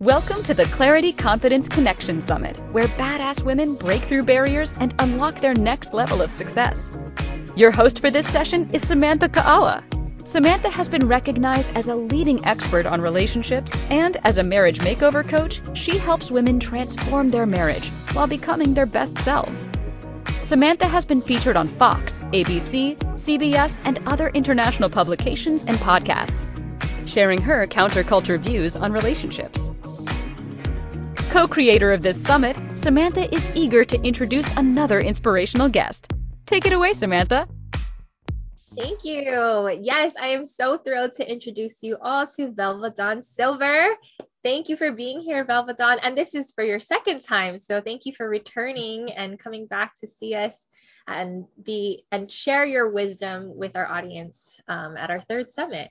Welcome to the Clarity Confidence Connection Summit, where badass women break through barriers and unlock their next level of success. Your host for this session is Samantha Ka'awa. Samantha has been recognized as a leading expert on relationships, and as a marriage makeover coach, she helps women transform their marriage while becoming their best selves. Samantha has been featured on Fox, ABC, CBS, and other international publications and podcasts, sharing her counterculture views on relationships. Co creator of this summit, Samantha is eager to introduce another inspirational guest. Take it away, Samantha. Thank you. Yes, I am so thrilled to introduce you all to Velva Dawn Silver. Thank you for being here, Velva Dawn. And this is for your second time. So thank you for returning and coming back to see us and be and share your wisdom with our audience um, at our third summit.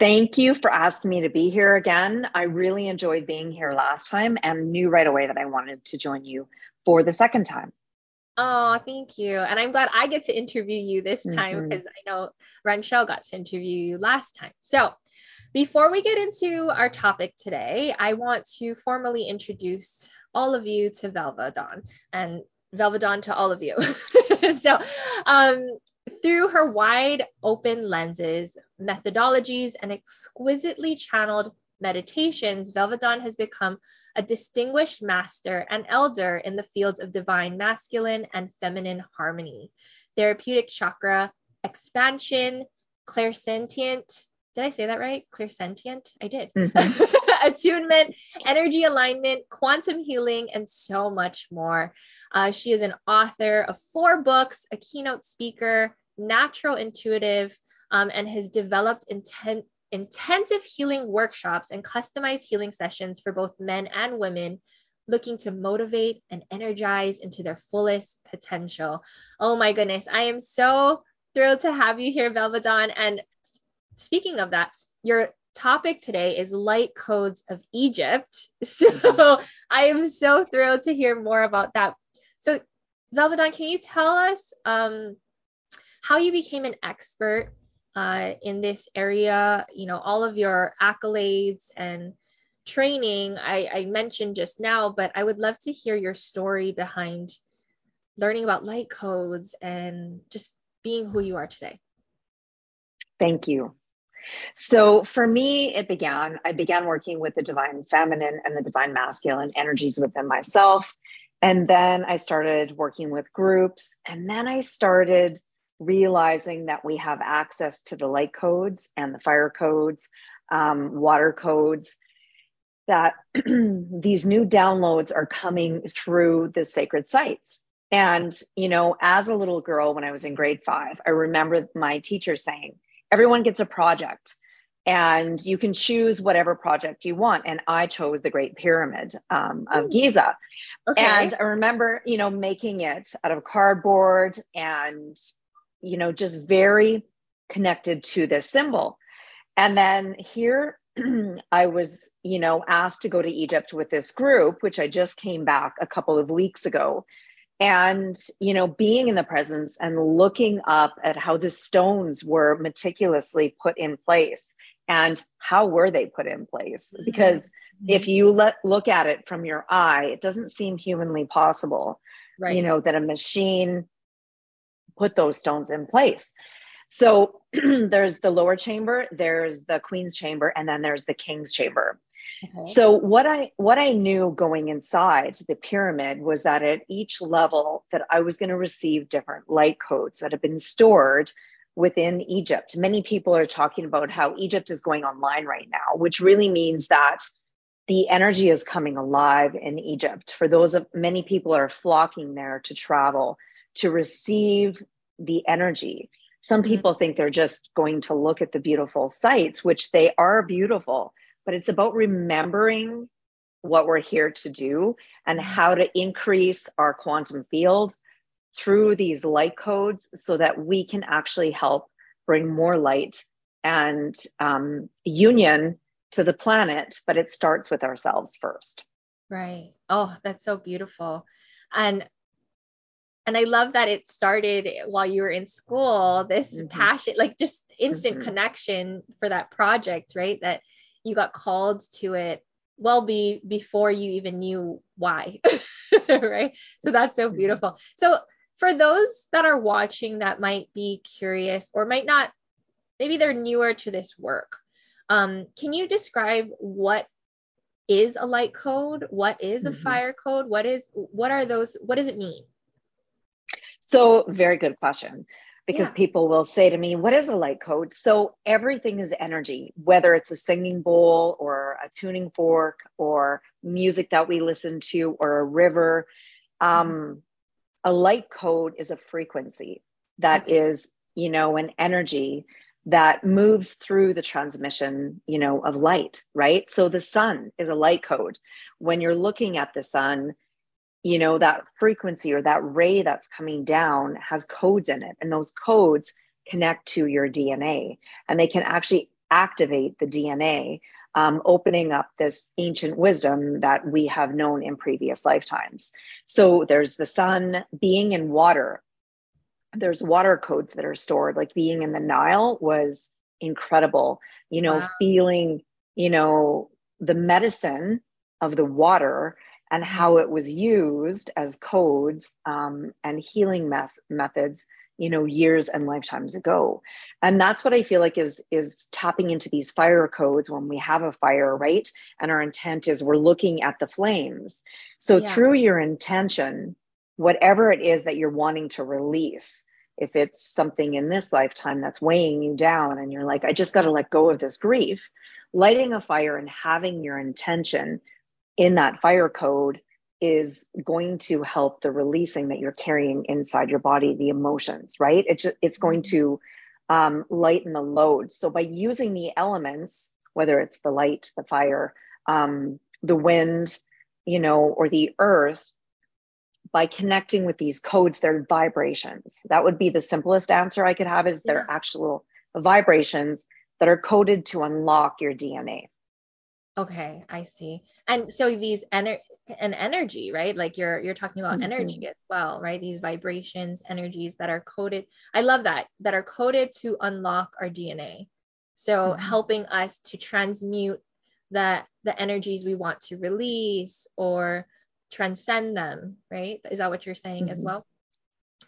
Thank you for asking me to be here again. I really enjoyed being here last time and knew right away that I wanted to join you for the second time. Oh, thank you. And I'm glad I get to interview you this time because mm-hmm. I know Ranchelle got to interview you last time. So, before we get into our topic today, I want to formally introduce all of you to Velva Dawn and Velva Dawn to all of you. so, um, through her wide open lenses, methodologies, and exquisitely channeled meditations, Velva Dawn has become a distinguished master and elder in the fields of divine masculine and feminine harmony, therapeutic chakra expansion, clairsentient. Did I say that right? Clairsentient? I did. Mm-hmm. Attunement, energy alignment, quantum healing, and so much more. Uh, she is an author of four books, a keynote speaker, natural intuitive, um, and has developed intent, intensive healing workshops and customized healing sessions for both men and women looking to motivate and energize into their fullest potential. Oh my goodness, I am so thrilled to have you here, Velva Dawn. And speaking of that, your topic today is light codes of Egypt. So I am so thrilled to hear more about that. So, Velva Dawn, can you tell us um, how you became an expert uh, in this area, you know, all of your accolades and training I, I mentioned just now, but I would love to hear your story behind learning about light codes and just being who you are today. Thank you. So for me, it began, I began working with the divine feminine and the divine masculine energies within myself. And then I started working with groups. And then I started realizing that we have access to the light codes and the fire codes, um, water codes, that these new downloads are coming through the sacred sites. And, you know, as a little girl, when I was in grade five, I remember my teacher saying, everyone gets a project and you can choose whatever project you want. And I chose the Great Pyramid um, of Giza. Okay. And I remember, you know, making it out of cardboard and you know, just very connected to this symbol. And then here I was, you know, asked to go to Egypt with this group, which I just came back a couple of weeks ago. And, you know, being in the presence and looking up at how the stones were meticulously put in place and how were they put in place? Mm-hmm. Because mm-hmm. if you let, look at it from your eye, it doesn't seem humanly possible, right. you know, that a machine put those stones in place. So there's the lower chamber, there's the queen's chamber, and then there's the king's chamber. Okay. So what I what I knew going inside the pyramid was that at each level that I was going to receive different light codes that have been stored within Egypt. Many people are talking about how Egypt is going online right now, which really means that the energy is coming alive in Egypt. For those of many people are flocking there to travel to receive the energy. Some mm-hmm. people think they're just going to look at the beautiful sights, which they are beautiful, but it's about remembering what we're here to do and mm-hmm. how to increase our quantum field through these light codes so that we can actually help bring more light and um, union to the planet. But it starts with ourselves first. Right. Oh, that's so beautiful. And and I love that it started while you were in school, this mm-hmm. passion, like just instant mm-hmm. connection for that project, right? That you got called to it well be before you even knew why right so that's so mm-hmm. beautiful so for those that are watching that might be curious or might not maybe they're newer to this work um, can you describe what is a light code what is a mm-hmm. fire code what is what are those what does it mean so very good question because yeah. people will say to me, What is a light code? So everything is energy, whether it's a singing bowl or a tuning fork or music that we listen to or a river. Um, mm-hmm. A light code is a frequency that okay. is, you know, an energy that moves through the transmission, you know, of light, right? So the sun is a light code. When you're looking at the sun, you know that frequency or that ray that's coming down has codes in it and those codes connect to your dna and they can actually activate the dna um, opening up this ancient wisdom that we have known in previous lifetimes so there's the sun being in water there's water codes that are stored like being in the nile was incredible you know wow. feeling you know the medicine of the water and how it was used as codes um, and healing mes- methods you know years and lifetimes ago. And that's what i feel like is is tapping into these fire codes when we have a fire right? And our intent is we're looking at the flames. So yeah. through your intention whatever it is that you're wanting to release if it's something in this lifetime that's weighing you down and you're like i just got to let go of this grief lighting a fire and having your intention in that fire code is going to help the releasing that you're carrying inside your body, the emotions, right? It's it's going mm-hmm. to um, lighten the load. So by using the elements, whether it's the light, the fire, um, the wind, you know, or the earth, by connecting with these codes, they're vibrations. That would be the simplest answer I could have is yeah. they're actual vibrations that are coded to unlock your DNA. Okay, I see. And so these ener- and energy, right? Like you're you're talking about mm-hmm. energy as well, right? These vibrations, energies that are coded. I love that that are coded to unlock our DNA. So mm-hmm. helping us to transmute that the energies we want to release or transcend them, right? Is that what you're saying mm-hmm. as well?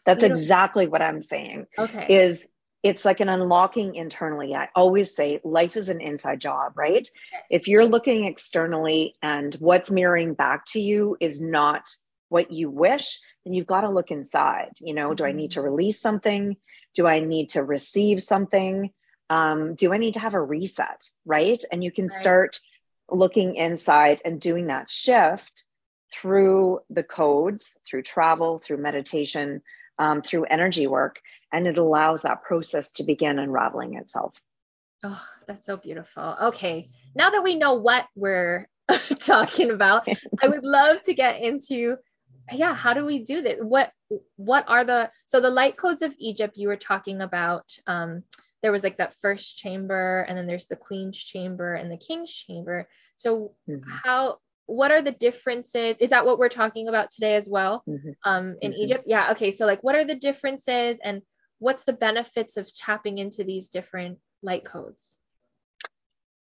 That's exactly what I'm saying. Okay. Is it's like an unlocking internally. I always say life is an inside job, right? If you're looking externally and what's mirroring back to you is not what you wish, then you've got to look inside. You know, do I need to mm-hmm. release something? Do I need to receive something? Um, do I need to have a reset, right? And you can right. start looking inside and doing that shift through the codes, through travel, through meditation, um, through energy work and it allows that process to begin unraveling itself. Oh, that's so beautiful. Okay, now that we know what we're talking about, I would love to get into yeah, how do we do this? What what are the so the light codes of Egypt you were talking about um there was like that first chamber and then there's the queen's chamber and the king's chamber. So mm-hmm. how what are the differences? Is that what we're talking about today as well? Mm-hmm. Um in mm-hmm. Egypt? Yeah, okay. So like what are the differences and what's the benefits of tapping into these different light codes?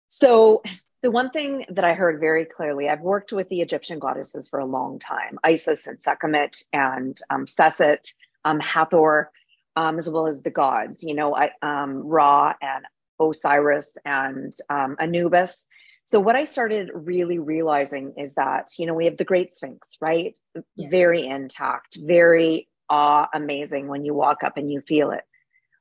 So the one thing that I heard very clearly, I've worked with the Egyptian goddesses for a long time, Isis and Sekhmet and um, Seset, um, Hathor, um, as well as the gods, you know, I, um, Ra and Osiris and um, Anubis. So what I started really realizing is that, you know, we have the Great Sphinx, right? Yeah. Very intact, very awe amazing when you walk up and you feel it.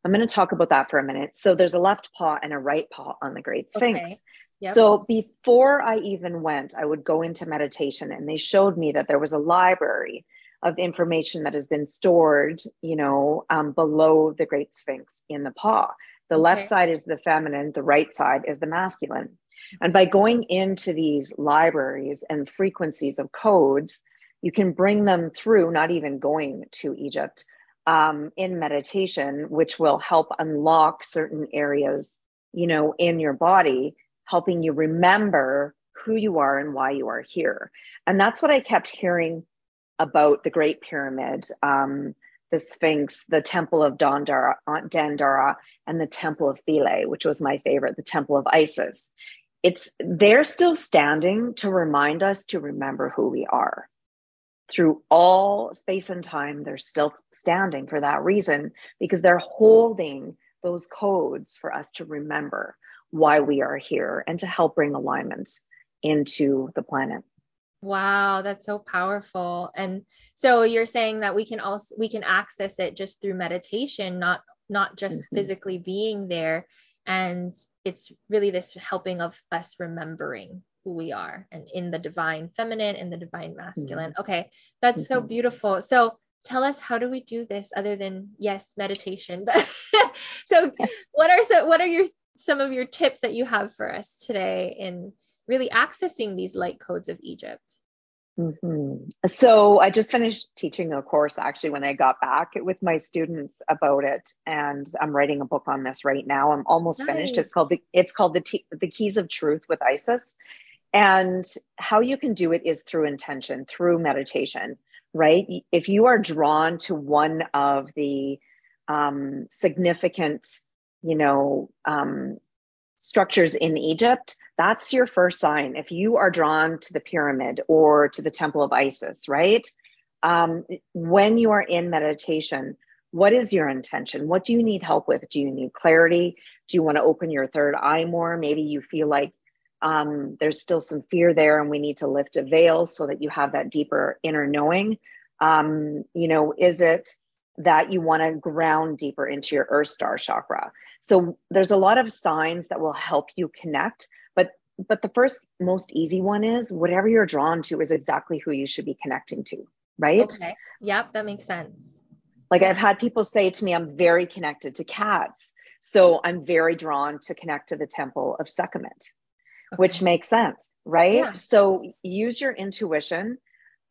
I'm going to talk about that for a minute. So there's a left paw and a right paw on the Great Sphinx. Okay. Yep. So before I even went, I would go into meditation and they showed me that there was a library of information that has been stored, you know, um, below the Great Sphinx in the paw. The okay. left side is the feminine, the right side is the masculine. And by going into these libraries and frequencies of codes, you can bring them through, not even going to Egypt, um, in meditation, which will help unlock certain areas, you know, in your body, helping you remember who you are and why you are here. And that's what I kept hearing about the Great Pyramid, um, the Sphinx, the Temple of Dendera, Dendera, and the Temple of Philae, which was my favorite, the Temple of Isis it's they're still standing to remind us to remember who we are. Through all space and time they're still standing for that reason because they're holding those codes for us to remember why we are here and to help bring alignment into the planet. Wow that's so powerful. And so you're saying that we can also we can access it just through meditation not not just mm-hmm. physically being there. And it's really this helping of us remembering who we are and in the divine feminine and the divine masculine. Mm-hmm. Okay, that's mm-hmm. so beautiful. So tell us how do we do this other than yes, meditation. But so what are some what are your some of your tips that you have for us today in really accessing these light codes of Egypt? Mm-hmm. So I just finished teaching a course actually when I got back with my students about it, and I'm writing a book on this right now. I'm almost nice. finished. It's called the it's called the T- the Keys of Truth with Isis, and how you can do it is through intention, through meditation, right? If you are drawn to one of the um, significant, you know, um, structures in Egypt, that's your first sign. If you are drawn to the pyramid or to the temple of Isis, right? Um, when you are in meditation, what is your intention? What do you need help with? Do you need clarity? Do you want to open your third eye more? Maybe you feel like um, there's still some fear there and we need to lift a veil so that you have that deeper inner knowing. Um, you know, is it that you want to ground deeper into your earth star chakra? So there's a lot of signs that will help you connect, but but the first most easy one is whatever you're drawn to is exactly who you should be connecting to, right? Okay. Yep, that makes sense. Like I've had people say to me, I'm very connected to cats. So I'm very drawn to connect to the temple of Sekhmet, okay. which makes sense, right? Yeah. So use your intuition.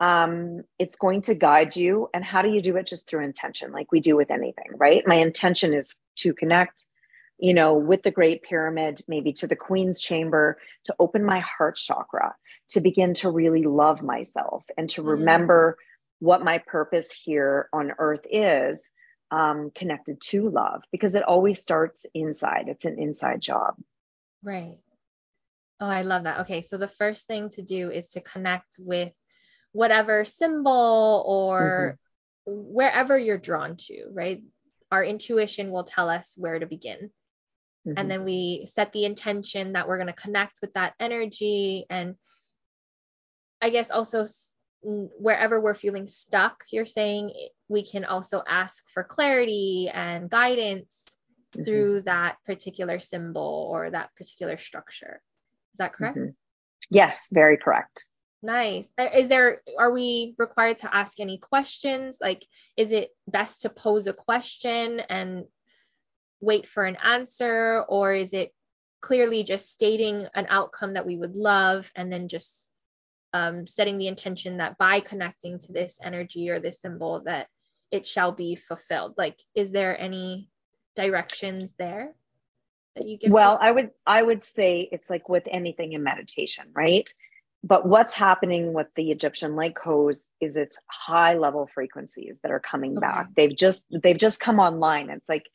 Um, it's going to guide you. And how do you do it? Just through intention, like we do with anything, right? My intention is to connect you know, with the Great Pyramid, maybe to the Queen's Chamber, to open my heart chakra, to begin to really love myself and to mm. remember what my purpose here on earth is um, connected to love, because it always starts inside. It's an inside job. Right. Oh, I love that. Okay. So the first thing to do is to connect with whatever symbol or mm-hmm. wherever you're drawn to, right? Our intuition will tell us where to begin. Mm-hmm. And then we set the intention that we're going to connect with that energy. And I guess also wherever we're feeling stuck, you're saying we can also ask for clarity and guidance mm-hmm. through that particular symbol or that particular structure. Is that correct? Mm-hmm. Yes, very correct. Nice. Is there, are we required to ask any questions? Like, is it best to pose a question and wait for an answer or is it clearly just stating an outcome that we would love and then just um, setting the intention that by connecting to this energy or this symbol that it shall be fulfilled? Like is there any directions there that you give well i would i would say it's like with anything in meditation right? But what's happening with the egyptian light codes is it's high level frequencies that are coming okay. back. They've just they've just come online. It's like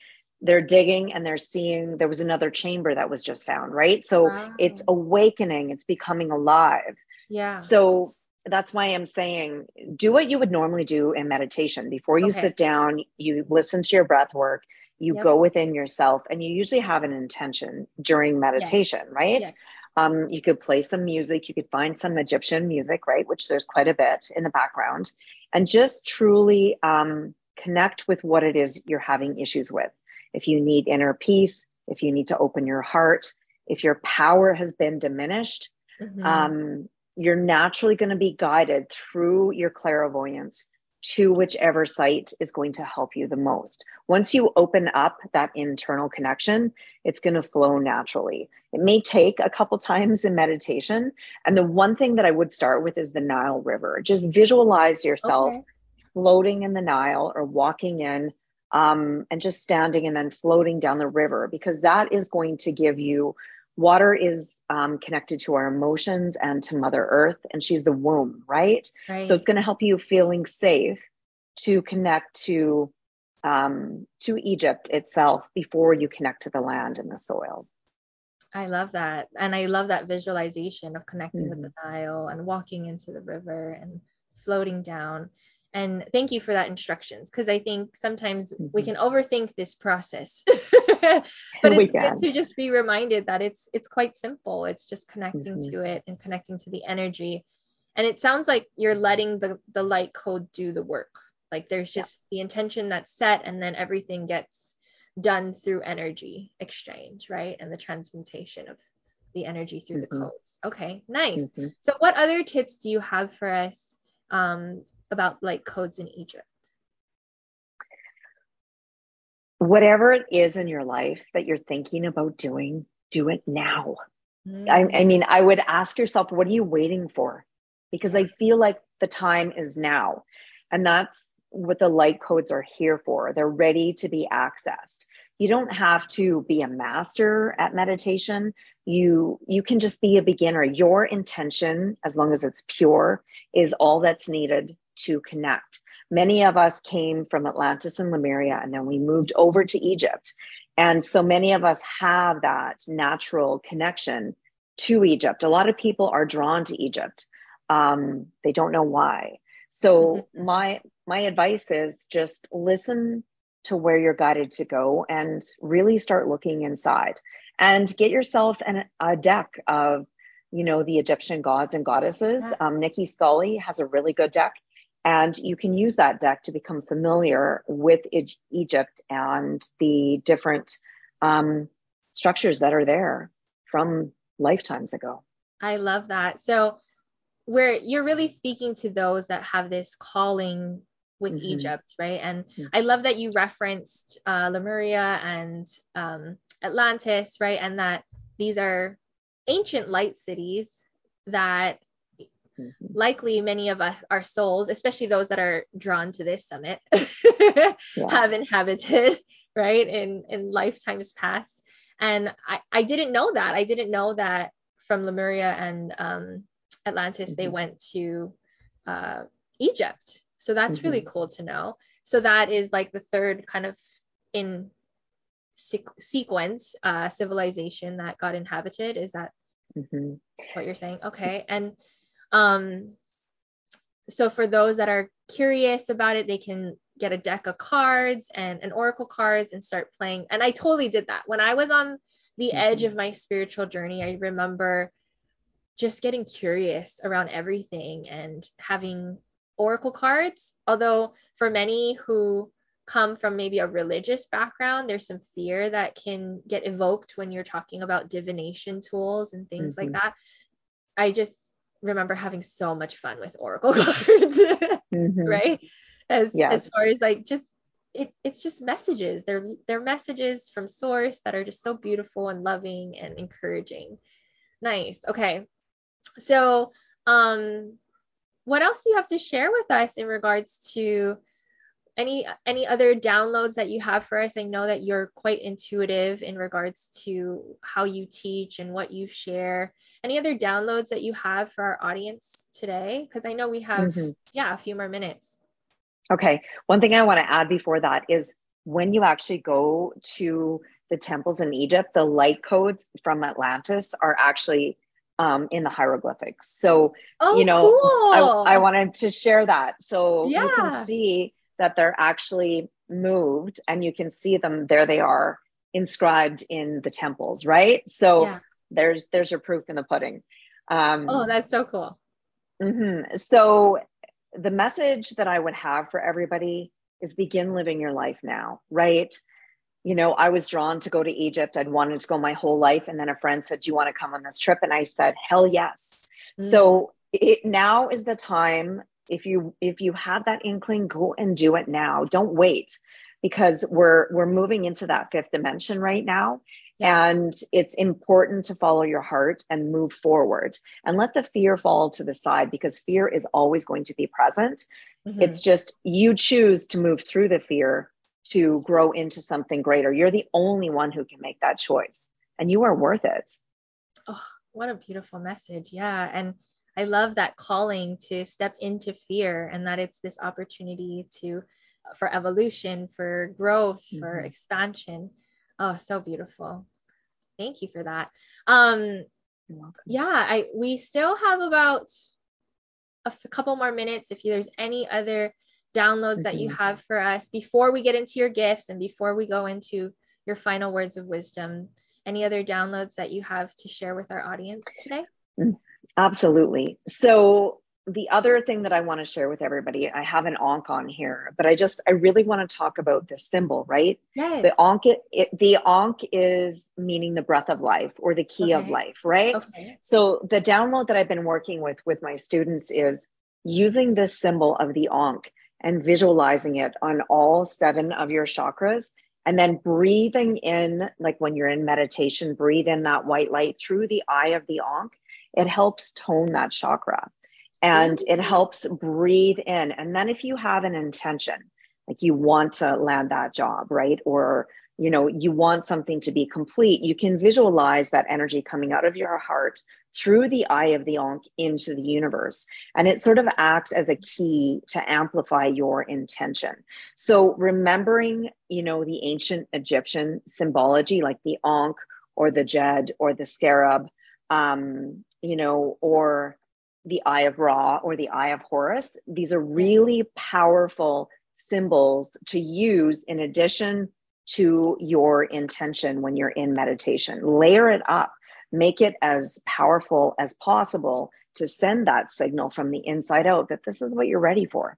they're digging and they're seeing there was another chamber that was just found, right? So wow. it's awakening, it's becoming alive. Yeah. So that's why I'm saying do what you would normally do in meditation. Before you okay. sit down, you listen to your breath work, you yep. go within yourself, and you usually have an intention during meditation, yes. right? Yes. Um, you could play some music, you could find some Egyptian music, right? Which there's quite a bit in the background, and just truly um, connect with what it is you're having issues with if you need inner peace, if you need to open your heart, if your power has been diminished, mm-hmm. um, you're naturally going to be guided through your clairvoyance to whichever site is going to help you the most. Once you open up that internal connection, it's going to flow naturally. It may take a couple times in meditation. And the one thing that I would start with is the Nile River. Just visualize yourself okay. floating in the Nile or walking in um, and just standing and then floating down the river because that is going to give you water is um, connected to our emotions and to mother earth and she's the womb right, right. so it's going to help you feeling safe to connect to um, to egypt itself before you connect to the land and the soil I love that. And I love that visualization of connecting mm-hmm. with the. Nile and walking into the river and floating down. And thank you for that instructions because I think sometimes mm-hmm. we can overthink this process. but it's good to just be reminded that it's it's quite simple. It's just connecting mm-hmm. to it and connecting to the energy. And it sounds like you're letting the the light code do the work. Like there's just yeah. the intention that's set and then everything gets done through energy exchange, right? And the transmutation of the energy through mm-hmm. the codes. Okay, nice. Mm-hmm. So, what other tips do you have for us um, about like codes in Egypt? Whatever it is in your life that you're thinking about doing, do it now. Mm-hmm. I, I mean, I would ask yourself, what are you waiting for? Because I feel like the time is now. And that's what the light codes are here for. They're ready to be accessed. You don't have to be a master at meditation. You you can just be a beginner. Your intention, as long as it's pure, is all that's needed to connect. Many of us came from Atlantis and Lemuria and then we moved over to Egypt. And so many of us have that natural connection to Egypt. A lot of people are drawn to Egypt. Um, they don't know why. So mm-hmm. my my advice is just listen to where you're guided to go and really start looking inside and get yourself an, a deck of you know the Egyptian gods and goddesses. Um, Nicki Scully has a really good deck, and you can use that deck to become familiar with e- Egypt and the different um, structures that are there from lifetimes ago. I love that. So where you're really speaking to those that have this calling with mm-hmm. Egypt, right? And mm-hmm. I love that you referenced uh, Lemuria and um, Atlantis, right? And that these are ancient light cities that mm-hmm. likely many of us, our souls, especially those that are drawn to this summit, yeah. have inhabited, right? In in lifetimes past. And I, I didn't know that. I didn't know that from Lemuria and um, Atlantis, mm-hmm. they went to uh, Egypt. So that's mm-hmm. really cool to know. So that is like the third kind of in sequence uh, civilization that got inhabited. Is that mm-hmm. what you're saying? Okay. And um, so for those that are curious about it, they can get a deck of cards and an oracle cards and start playing. And I totally did that when I was on the edge mm-hmm. of my spiritual journey. I remember just getting curious around everything and having oracle cards. Although for many who come from maybe a religious background, there's some fear that can get evoked when you're talking about divination tools and things mm-hmm. like that. I just remember having so much fun with oracle cards, mm-hmm. right? As yes. as far as like just it, it's just messages. They're they're messages from source that are just so beautiful and loving and encouraging. Nice. Okay. So, um, what else do you have to share with us in regards to any any other downloads that you have for us? I know that you're quite intuitive in regards to how you teach and what you share. Any other downloads that you have for our audience today? Because I know we have mm-hmm. yeah a few more minutes. Okay. One thing I want to add before that is when you actually go to the temples in Egypt, the light codes from Atlantis are actually um, in the hieroglyphics. So, oh, you know, cool. I, I, wanted to share that. So yeah. you can see that they're actually moved and you can see them, there they are inscribed in the temples, right? So yeah. there's there's your proof in the pudding. Um, oh, that's so cool. Mm-hmm. So the message that I would have for everybody is begin living your life now, right? you know, I was drawn to go to Egypt. I'd wanted to go my whole life. And then a friend said, Do you want to come on this trip? And I said, Hell yes. Mm. So it, now is the time. If you if you have that inkling, go and do it now. Don't wait because we're we're moving into that fifth dimension right now. Yeah. And it's important to follow your heart and move forward and let the fear fall to the side because fear is always going to be present. Mm-hmm. It's just you choose to move through the fear to grow into something greater. You're the only one who can make that choice, and you are worth it. Oh, what a beautiful message. Yeah. And I love that calling to step into fear and that it's this opportunity to for evolution, for growth, mm-hmm. for expansion. Oh, so beautiful. Thank you for that. Um, yeah, I we still have about a f- couple more minutes. If there's any other downloads mm-hmm. that you have for us before we get into your gifts and before we go into your final words of wisdom, any other downloads that you have to share with our audience today? Absolutely. So the other thing that I want to share with everybody, I have an ankh on here, but I just I really want to talk about this symbol, right? Yes. The ankh it, it, the ankh is meaning the breath of life or the key okay. of life, right? Okay. So the download that I've been working with with my students is using this symbol of the ankh and visualizing it on all seven of your chakras and then breathing in like when you're in meditation breathe in that white light through the eye of the ankh it helps tone that chakra and it helps breathe in. And then if you have an intention, like you want to land that job, right? Or, you know, you want something to be complete, you can visualize that energy coming out of your heart through the eye of the Ankh into the universe. And it sort of acts as a key to amplify your intention. So remembering, you know, the ancient Egyptian symbology, like the Ankh or the Djed or the scarab, um, you know, or the Eye of Ra or the Eye of Horus. These are really powerful symbols to use in addition to your intention when you're in meditation. Layer it up, make it as powerful as possible to send that signal from the inside out that this is what you're ready for.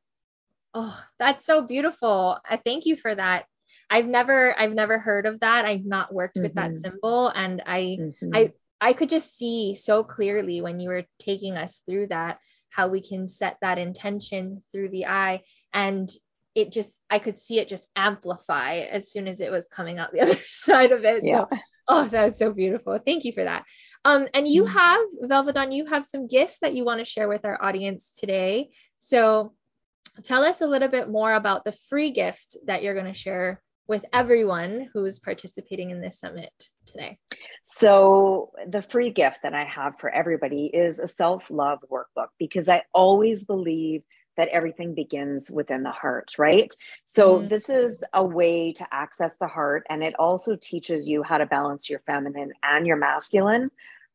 Oh, that's so beautiful. I thank you for that. I've never I've never heard of that. I've not worked mm-hmm. with that mm-hmm. symbol and I mm-hmm. I I could just see so clearly when you were taking us through that how we can set that intention through the eye and it just I could see it just amplify as soon as it was coming out the other side of it. Yeah. So oh that's so beautiful. Thank you for that. Um and you mm-hmm. have Velva Dawn, you have some gifts that you want to share with our audience today. So tell us a little bit more about the free gift that you're going to share with everyone who's participating in this summit today? So, the free gift that I have for everybody is a self love workbook because I always believe that everything begins within the heart, right? So, mm-hmm. this is a way to access the heart, and it also teaches you how to balance your feminine and your masculine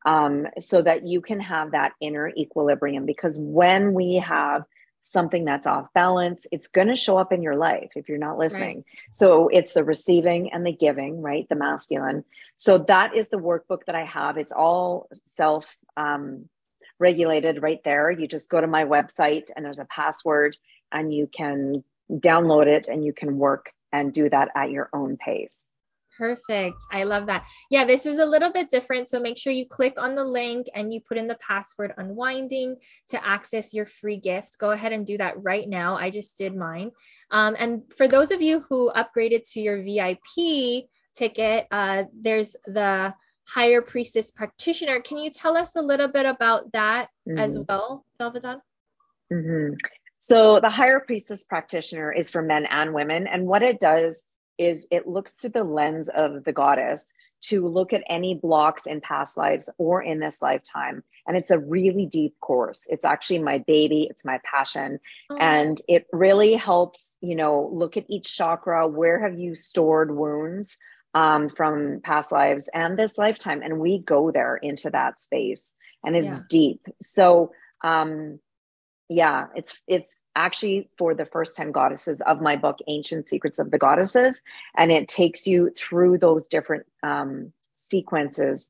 um, so that you can have that inner equilibrium. Because when we have something that's off balance, it's going to show up in your life if you're not listening. Right. So it's the receiving and the giving, right? The masculine. So that is the workbook that I have. It's all self um, regulated right there. You just go to my website and there's a password and you can download it and you can work and do that at your own pace. Perfect. I love that. Yeah, this is a little bit different. So make sure you click on the link and you put in the password unwinding to access your free gifts. Go ahead and do that right now. I just did mine. Um, and for those of you who upgraded to your VIP ticket, uh, there's the higher priestess practitioner. Can you tell us a little bit about that mm-hmm. as well, Velva Dawn? Mm-hmm. So the higher priestess practitioner is for men and women. And what it does is it looks through the lens of the goddess to look at any blocks in past lives or in this lifetime. And it's a really deep course. It's actually my baby, it's my passion. Oh. And it really helps, you know, look at each chakra. Where have you stored wounds um, from past lives and this lifetime? And we go there into that space and it's yeah. deep. So, um, yeah, it's it's actually for the first 10 goddesses of my book, Ancient Secrets of the Goddesses. And it takes you through those different um, sequences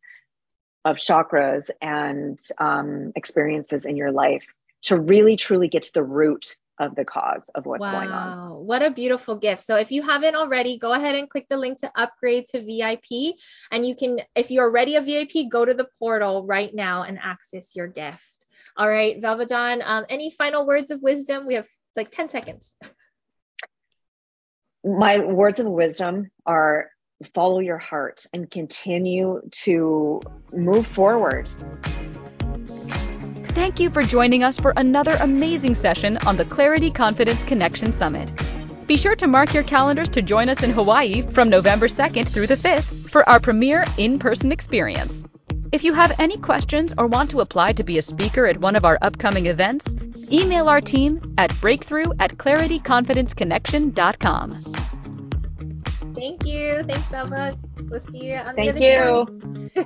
of chakras and um, experiences in your life to really truly get to the root of the cause of what's wow. going on. What a beautiful gift. So if you haven't already, go ahead and click the link to upgrade to VIP. And you can, if you're already a VIP, go to the portal right now and access your gift. All right, Velva Dawn, um, any final words of wisdom? We have like 10 seconds. My words of wisdom are follow your heart and continue to move forward. Thank you for joining us for another amazing session on the Clarity Confidence Connection Summit. Be sure to mark your calendars to join us in Hawaii from November 2nd through the 5th for our premier in person experience. If you have any questions or want to apply to be a speaker at one of our upcoming events, email our team at breakthrough at clarityconfidenceconnection.com. Thank you. Thanks, Velva. We'll see you on Thank the other you. side.